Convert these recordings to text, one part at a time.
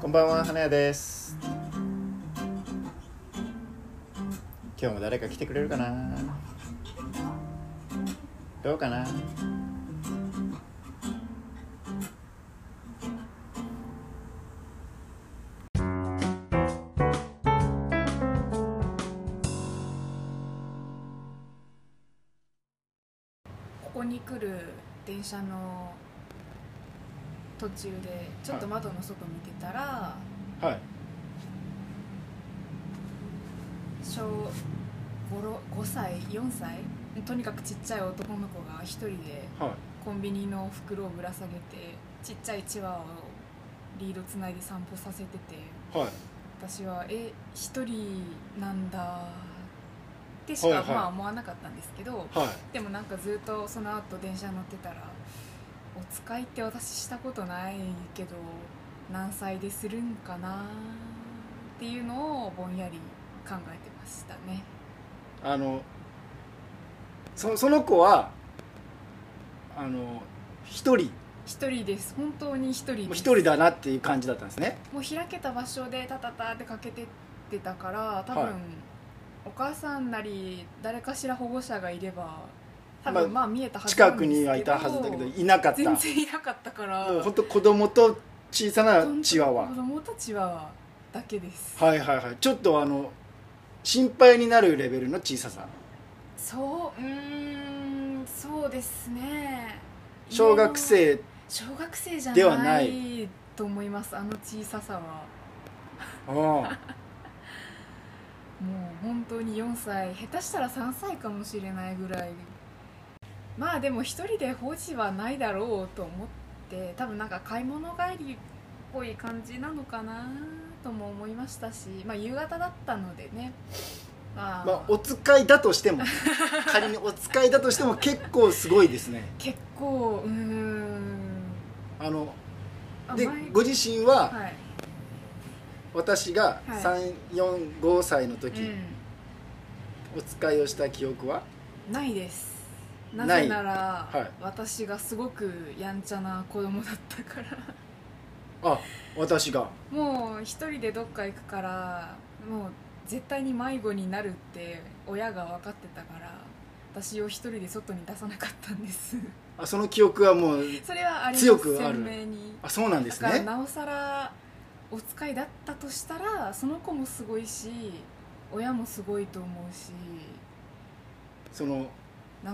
こんばんは花屋です。今日も誰か来てくれるかな？どうかな？ここに来る電車の途中でちょっと窓の外見てたら、はい。小 5, 5歳4歳とにかくちっちゃい男の子が一人ではい。コンビニの袋をぶら下げてちっちゃいチワワをリードつないで散歩させててはい。私はえ一人なんだってしか、はいはい。まあ思わなかったんですけどはい。でもなんかずっとその後電車乗ってたらお使いって私したことないけど何歳でするんかなっていうのをぼんやり考えてましたね。あのそその子はあの一人。一人です。本当に一人一人だなっていう感じだったんですね。もう開けた場所でタタタってかけてってたから多分、はい。お母さんなり誰かしら保護者がいれば多まあ分まあ見えたはずな近くにはいたはずだけどいなかった。全然いなかったから。もう本当子供と小さなチワワ。子供たちはだけです。はいはいはい。ちょっとあの心配になるレベルの小ささ。そううーんそうですね。小学生小学生じゃではなないいと思いますあの小ささは。うん もう本当に4歳下手したら3歳かもしれないぐらいまあでも一人で放置はないだろうと思って多分なんか買い物帰りっぽい感じなのかなとも思いましたしまあ夕方だったのでね。まあ、まあお使いだとしても 仮にお使いだとしても結構すごいですね。結構うーん。あのでご自身ははい、私がはい。345歳の時、うお使いをした記憶は？ん、ないですなぜなら、はい。私がすごくやんちゃな子供だったから。あ私が。もう一人でどっか行くからもう絶対に迷子になるって親が分かってたから私を一人で外に出さなかったんです。あその記憶はもうそれはあり強くある。鮮明に。あそうなんですね。だからなおさらお使いだったとしたらその子もすごいし親もすごいと思うし。その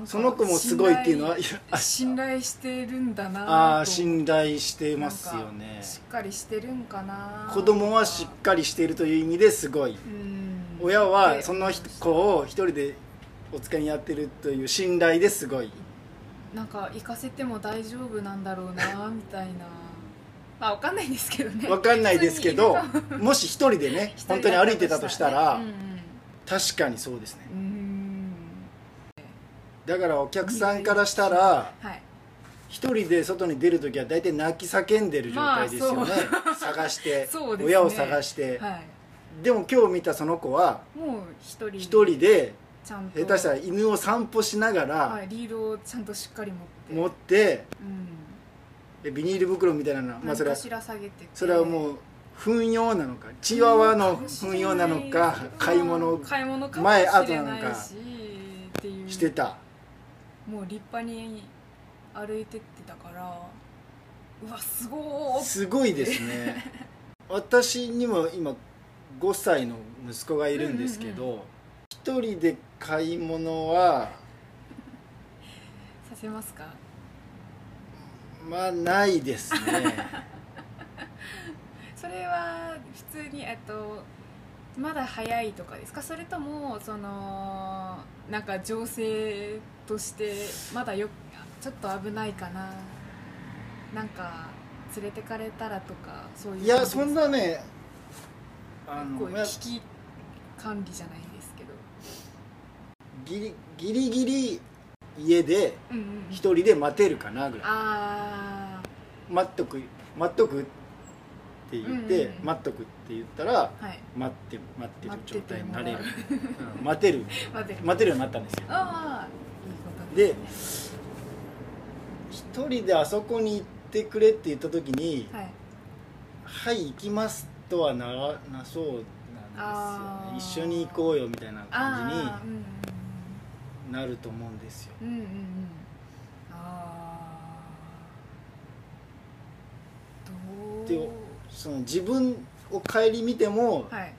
その子もすごいっていうのはいやあ信頼してるんだなと。あー信頼してますよね。かしっかりしてるんかな。子供はしっかりしているという意味ですごい。うん。親はでその子を一人でお使いにやってるという信頼ですごい。なんか行かせても大丈夫なんだろうなみたいな。まあわかんないんですけどね。わかんないですけどももし一人でね 本当に歩いてたとしたらうん確かにそうですね。うんうんだからお客さんからしたらはい。一人で外に出るときは大体泣き叫んでる状態ですよね、探して 親を探して、はい。でも今日見たその子はもう一人。一人でちゃんと。下手したら犬を散歩しながらはい、リードをちゃんとしっかり持って。持ビニール袋みたいなのまあそれはそれはもう糞用なのかチワワの糞用なのか買い物買い物かも前し後なのかしてたもう立派に歩いてってたからうわすごーすごいですね。私にも今5歳の息子がいるんですけうんど一人で買い物はさせますか？まあないですね。それは普通にえっとまだ早いとかですか？それともそのなんか情勢としてまだよちょっと危ないかな？なんか連れてかれたらとかそういういやそんなねあこうのまあ危機管理じゃないですけど。ギリギリギリ家でうんうん一人で待てるかなぐらい。あ待っとく待っとくって言って、うんうん待っとくって言ったら待って待ってる状態になれる。待てる。待ってるようになったんですよ。でですね。一人であそこに行っってくれって言った時にはい「はい行きます」とはならなそうなんですよね。一緒に行こうよみたいな感じになると思うんですよ。うんその自分を顧みてもはい。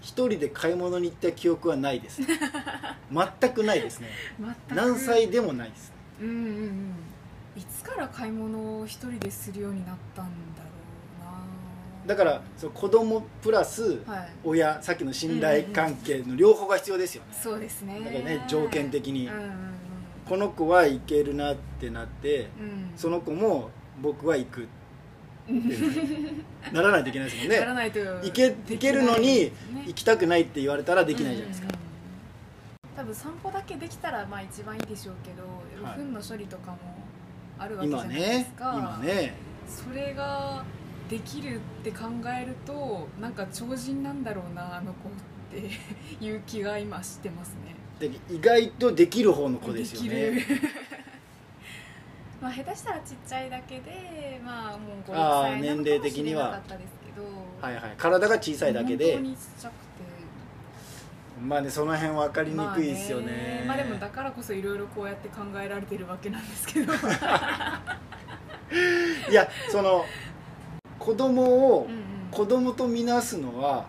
一人で買い物に行った記憶はないですね。全くないですね。何歳でもないです。うんうんうん。いつから買い物を一人でするようになったんだろうな。だからその子供プラスはい。親さっきの信頼関係の両方が必要ですよね。そうですね。だからね条件的に。うんうんこの子はいけるなってなってうんうん。その子も僕は行くってならないといけないですもんね。ならないと行けけるのにね。行きたくないって言われたらできないじゃないですか。多分散歩だけできたらまあ一番いいでしょうけど、はい。糞の処理とかもあるわけじゃ今ないでねすか。今ねそれができるって考えるとなんか超人なんだろうなあの子って いう気が今してますね。で意外とできる方の子ですよねまあ下手したらちっちゃいだけでまあもう56あー歳なのかもしれ年齢的にはなかったですけど。は。いはい。体が小さいだけで。本当にちっちゃくて。まあねその辺分かりにくいですよね,、まあ、ね。まあでもだからこそいろいろこうやって考えられてるわけなんですけど。いやその子供をうん子供とみなすのは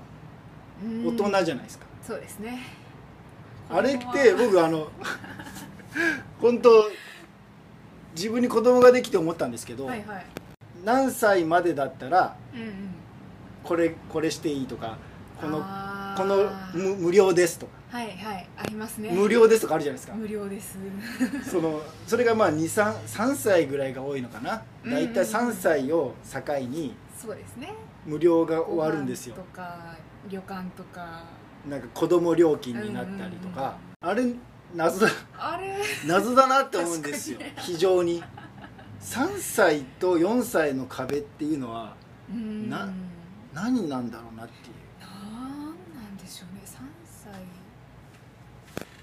うん。大人じゃないですか、そうですね。あれって僕あの本当自分に子供ができて思ったんですけど、はいはい。何歳までだったらうんうん。これこれしていいとかこのこの無無料ですとか。はいはい。ありますね。無料ですとかあるじゃないですか。無料です。そのそれがまあ23歳ぐらいが多いのかな。うんうん大体3歳を境にそうですね。無料が終わるんですよ。とか旅館とか。なんか子供料金になったりとか、あれ謎だ。あれ？謎だなって思うんですよ。非常に。3歳と4歳の壁っていうのはうん。ななん何なんだろうなっていう。なんでしょうね。3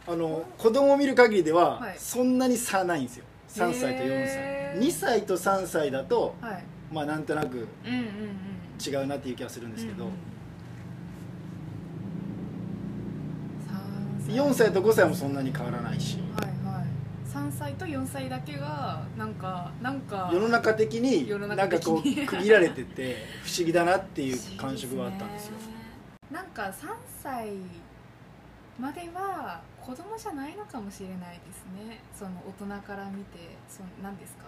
歳。あの子供を見る限りでは、はい。そんなに差ないんですよ。3歳と4歳。へー。2歳と3歳だとはい。まあなんとなくうんうんうん。違うなっていう気がするんですけど、うんうん4歳と5歳もそんなに変わらないし。はいはい。3歳と4歳だけがなんかなんか世の中的に世のなんかこう区切られてて 不思議だなっていう感触があったんですよ。なんか3歳までは子供じゃないのかもしれないですね。その大人から見て。その何ですか。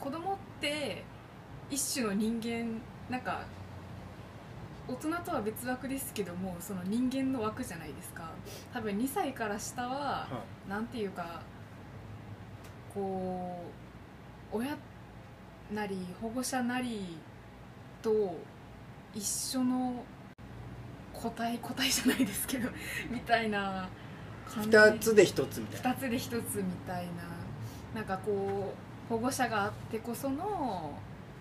子供って一種の人間なんか大人とは別枠ですけどもその人間の枠じゃないですか。多分2歳から下ははなんていうかこう親なり保護者なりと一緒の個体個体じゃないですけど みたいな感じ。2つで1つみたいな。2つで1つみたいな。なんかこう保護者があってこその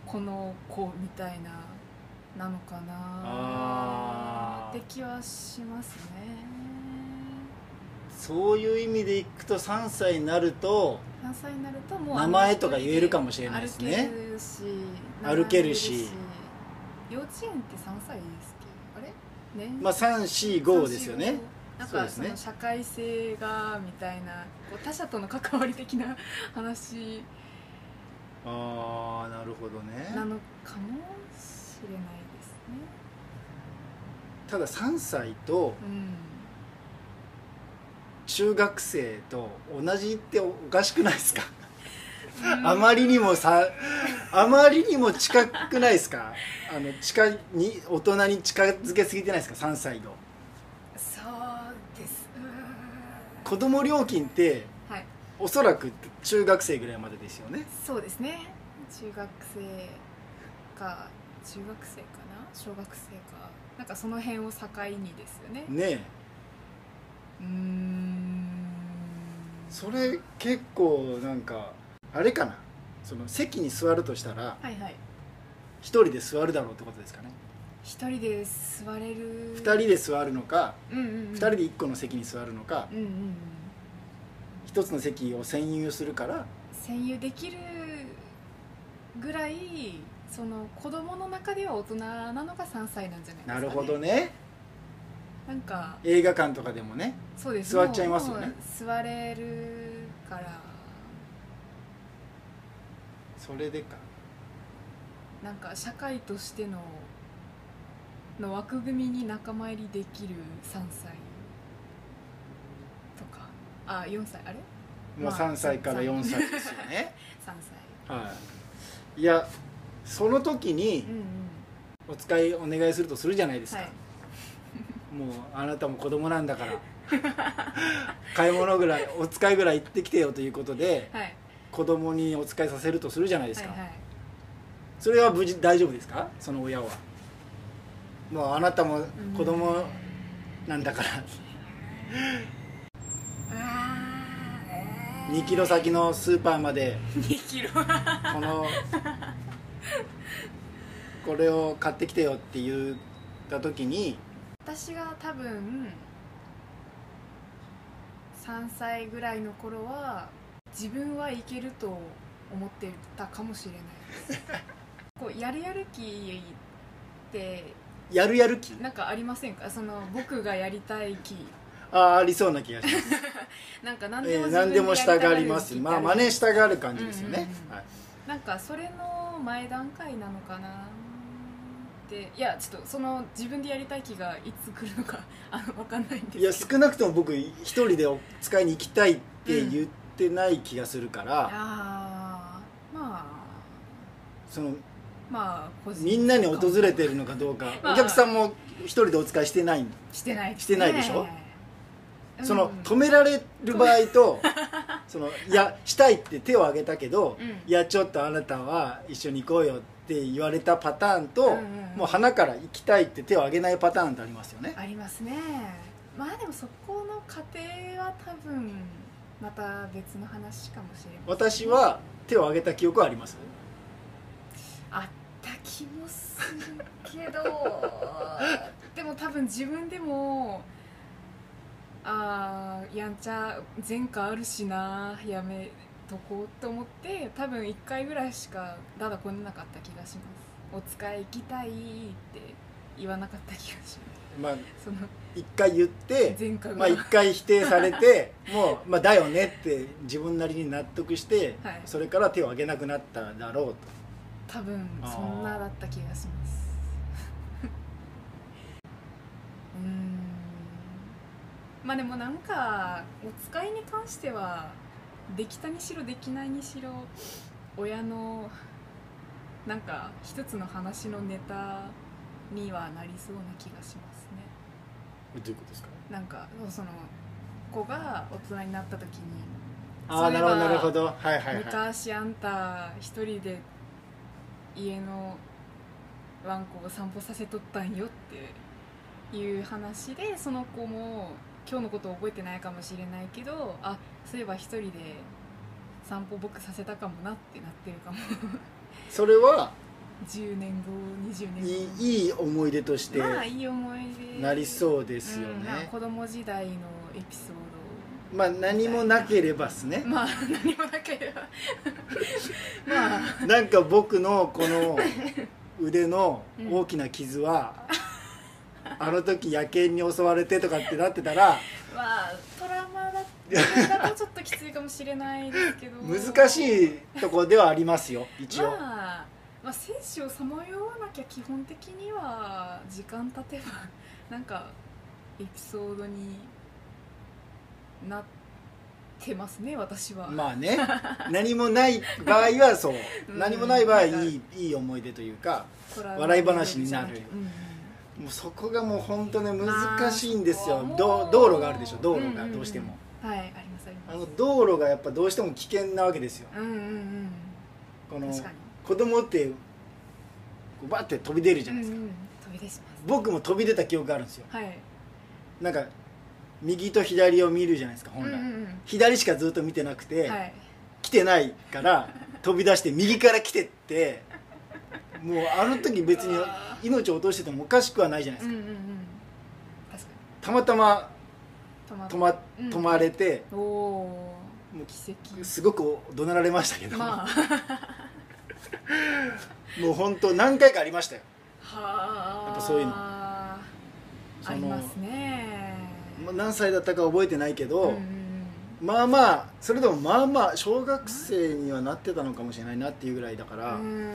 この子みたいななのかな。って気はしますね。そういう意味でいくと3歳になると3歳になるともう名前とか言えるかもしれないですね。歩けるし歩けるし。幼稚園って3歳ですっけ？あれ？ねまあ345ですよね。なんそうですね。かその社会性がみたいなこう他者との関わり的な 話。ああなるほどね。なのかもしれないただ3歳とうん。中学生と同じっておかしくないですか？あまりにもさあまりにも近くないですか？あの近に大人に近づけすぎてないですか？3歳のそうです。子供料金ってはい。おそらく中学生ぐらいまでですよね。そうですね。中学生か。中学生かな小学生かなんかその辺を境にですよね。ねえ。うーん。それ結構なんかあれかな。その席に座るとしたらはいはい。一人で座るだろうってことですかね。一人で座れる。二人で座るのかうんうん、うん、二人で一個の席に座るのかうんうんうん。一つの席を占有するから占有できるぐらいその子供の中では大人なのが3歳なんじゃないですか、ね、なるほどね。なんか映画館とかでもねそうです。座っちゃいますよね。もう座れるから。それでか。なんか社会としてのの枠組みに仲間入りできる3歳とか。あ4歳。あれ？もうまあ3歳から4歳。ですよね。3歳。はい。いやその時にお使いお願いするとするじゃないですか、はい。もうあなたも子供なんだから。買い物ぐらいお使いぐらい行ってきてよということではい。子供にお使いさせるとするじゃないですか、はいはい。それは無事大丈夫ですか？その親は。もうあなたも子供なんだから。あー2キロ先のスーパーまで。2キロ。この これを買ってきてよって言った時に私が多分3歳ぐらいの頃は自分はいけると思ってたかもしれない。で すこうやるやる気ってやるやる気？なんかありませんか？その僕がやりたい気。ああありそうな気がします、なんか何えーでも自分何でも従やりたがるりますまあ真似したがる感じですよね、うんうんうん。はい。なんかそれの前段階なのかな。っていやちょっとその自分でやりたい気がいつ来るのか あの分かんないんですけど。いや少なくとも僕一人でお使いに行きたいって言ってない気がするから、ああまあそのまあ個人みんなに訪れてるのかどうか、まあお客さんも一人でお使いしてない。んしてないですね。してないでしょ？そのうん。止められる場合と そのいやしたいって手を挙げたけど、うん。いやちょっとあなたは一緒に行こうよって言われたパターンと、うんうんうん。もう鼻から行きたいって手を挙げないパターンってありますよね。ありますねまあでもそこの過程は多分また別の話かもしれない私は手を挙げた記憶はあります？あった気もするけど。でも多分自分でもあーやんちゃ前科あるしなやめとこうと思って多分1回ぐらいしかだだこねなかった気がします。お使い行きたいって言わなかった気がしままあすその一回言って前科が、まあ一回否定されて もう、まあ、だよねって自分なりに納得して、はい。それから手を挙げなくなっただろうと。多分そんなだった気がしますうーんまあでもなんかお使いに関してはできたにしろできないにしろ親のなんか一つの話のネタにはなりそうな気がしますね。どういうことですか？なんかその子が大人になった時にああなるほどなるほどど。はいはいはい。昔あんた一人で家のワンコを散歩させとったんよっていう話でその子も今日のことを覚えてないかもしれないけどあそういえば一人で散歩僕させたかもなってなってるかも。それは？10年後20年後。いいいい思い出としてまあいい思い出。なりそうですようんまあね子供時代のエピソーまあ何もなければですね。ドまあ何もなければ。ま あなんか僕のこの腕の大きな傷は、あの時野犬に襲われてとかってなってたらまあトラウマだだとちょっときついかもしれないですけど。難しいとこではありますよ一応、まあ、まあ生死をさまよわなきゃ基本的には時間経てばなんかエピソードになってますね私は、まあね。何もない場合はそう。うん。何もない場合いいいい思い出というか笑い話になる。うんうんもうそこがもう本当ね難しいんですよ。道路があるでしょ道路がどうしても、はいありますあります。あの道路がやっぱどうしても危険なわけですよ。うんうんうん。この子供ってこうバッて飛び出るじゃないですか、うんうん。飛び出します。僕も飛び出た記憶があるんですよ。はい。なんか右と左を見るじゃないですか本来、うんうん左しかずっと見てなくて、うんはい。来てないから飛び出して右から来てってもうあの時別に命を落としててもおかしくはないじゃないですか、うんうんうん。たまたまに止止まうん止まれて、おおもー奇跡。うすごく怒鳴られましたけど、まあ。もう本当何回かありましたよ。はあ。やっぱそういうの。ありますね。まあ何歳だったか覚えてないけど、うんうん。まあまあそれでもまあまあ小学生にはなってたのかもしれないなっていうぐらいだから、うん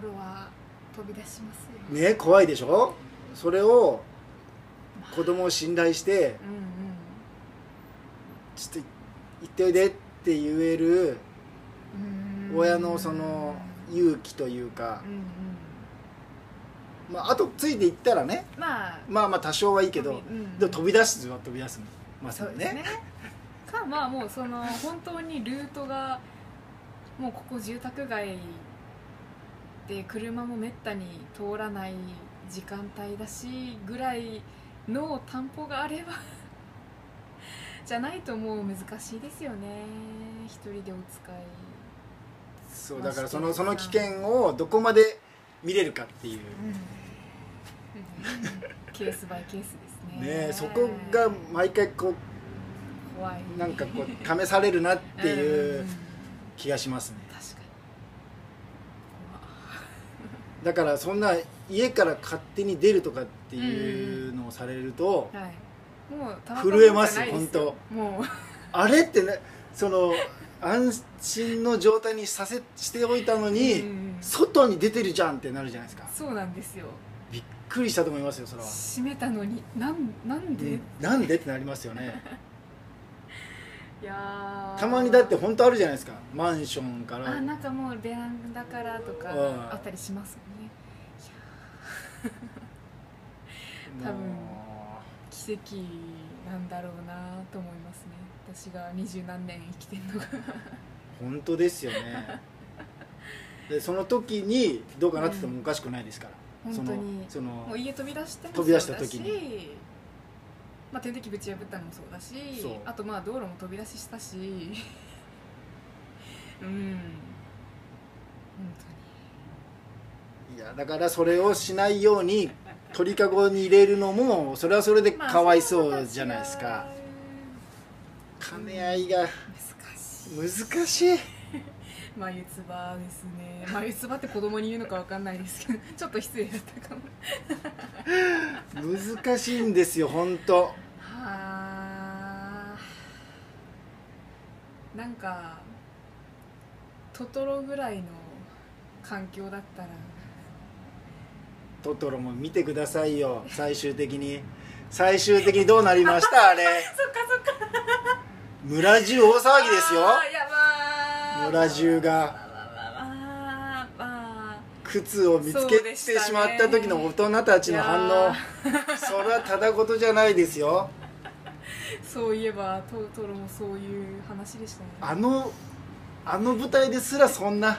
道路は飛び出しますよ。ね怖いでしょ？それを子供を信頼してうんちょっと行っておいでって言えるうん。うん親のその勇気というか。う、んうん。まあ、あとついていったらねまあ。まあまあ多少はいいけど、うんうん。でも飛び出すは飛び出すますよね。ね。かまあもうその本当にルートがもうここ住宅街で車もめったに通らない時間帯だしぐらいの担保があれば じゃないともう難しいですよね。一人でお使い。そうだからそのその危険をどこまで見れるかっていう、ケースバイケースですね。ねそこが毎回こ怖い。うなんかこう試されるなっていううん。気がしますね確かにだからそんな家から勝手に出るとかっていうのをされると、はい。もうた震えますたまったもう。あれってねその安心の状態にさせしておいたのに、うん。外に出てるじゃんってなるじゃないですか。そうなんですよ。びっくりしたと思いますよそれは、閉めたのになんなんで、うん。なんでってなりますよね たまにだって本当あるじゃないですか。マンションから。あなんかもうベランダからとかうん。あったりしますもんね。多分も奇跡なんだろうなと思いますね。私が二十何年生きてんのが。う本当ですよね。でその時にどうかなっててもおかしくないですから、本当に。そのそのもう家飛び出しても飛び出した時しまあ、点滴ぶち破ったのもそうだしあとまあ道路も飛び出ししたし。うん。本いやだからそれをしないように鳥かごに入れるのもそれはそれで当にかわいそうじゃないですか、まあ兼ね合いが難しい。難しい眉唾ですね。眉唾って子供に言うのかわかんないですけど ちょっと失礼だったかも。難しいんですよ本当。はあ。なんかトトロぐらいの環境だったら。トトロも見てくださいよ最終的に。最終的にどうなりましたあれ。そっかそっか。村中大騒ぎですよ。あーや村中が靴を見つけてでしまった時の大人たちの反応。それはただ事じゃないですよ。そういえばトトロもそういう話でしたね。あのあの舞台ですらそんな。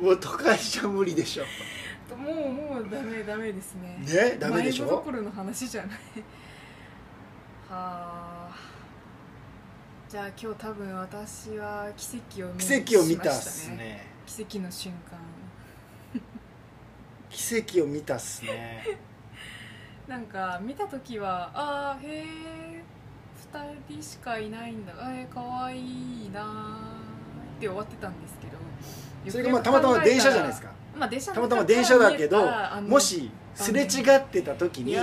もう都会じゃ無理でしょ。もうもうダメダメですね。ねダメでしょ？どころの話じゃない。はあじゃあ今日多分私は奇跡を目に奇跡を見たっすね。奇跡の瞬間。奇跡を見たっすね。なんか見た時はああへえ2人しかいないんだ。えー、かわいいなーって終わってたんですけど。それがまあたまたま電車じゃないですか。まあ電車たまたま電車だけどもしすれ違ってた時いに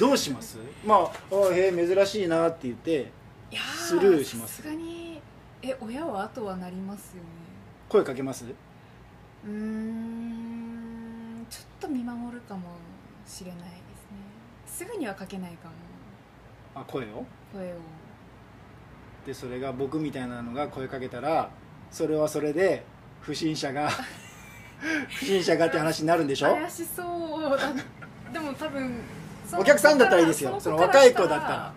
どうします？まああへえ珍しいなって言ってスルーします。さすがに。え親は後はなりますよね。声かけます？うーんちょっと見守るかもしれないですね。すぐにはかけないかも。あ声を？声を。でそれが僕みたいなのが声かけたらそれはそれで不審者が 不審者がって話になるんでしょ？怪しそう。だ でも多分お客さんだったらいいですよ。その若い子だったら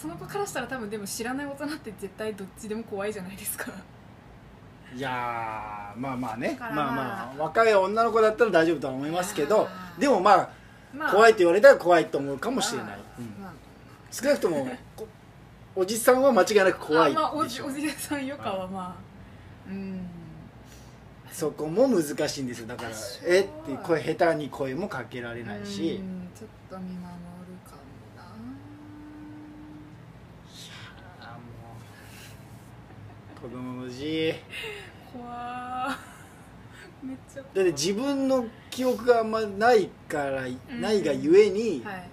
その子からしたら多分でも知らない大人って絶対どっちでも怖いじゃないですか。いやーまあまあね。まあまあ若い女の子だったら大丈夫とは思いますけどでもまあま怖いって言われたら怖いと思うかもしれない、まあうん。まあ。少なくともこおじさんは間違いなく怖い。あまあおでしょじおじさんよかはまあうん。そこも難しいんですよ。だから多少「えっ?」て声下手に声もかけられないし。うんちょっと見守るかもなあーも子供の字。怖ー。めっちゃ怖だって自分の記憶があんまないから、ん。ないがゆえに、はい。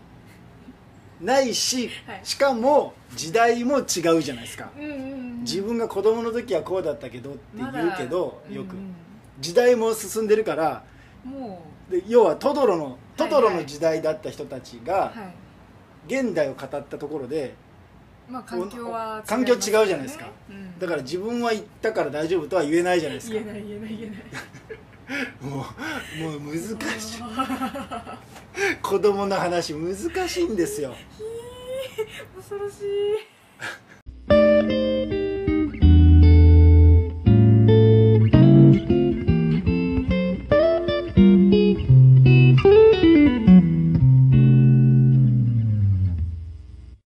ないし、はい。しかも時代も違うじゃないですか、うんうんうん。自分が子供の時はこうだったけどって言うけど、よく、うん時代も進んでるからう。んもで要はトドロのトトロはいはい。の時代だった人たちうがはい。現代を語ったところでまあ環境は環境違うじゃないですか。うん。だから自分は言ったから大丈夫とは言えないじゃないですか。言えない言えない言えない。もうもう難しい。子供の話難しいんですよ。恐ろしい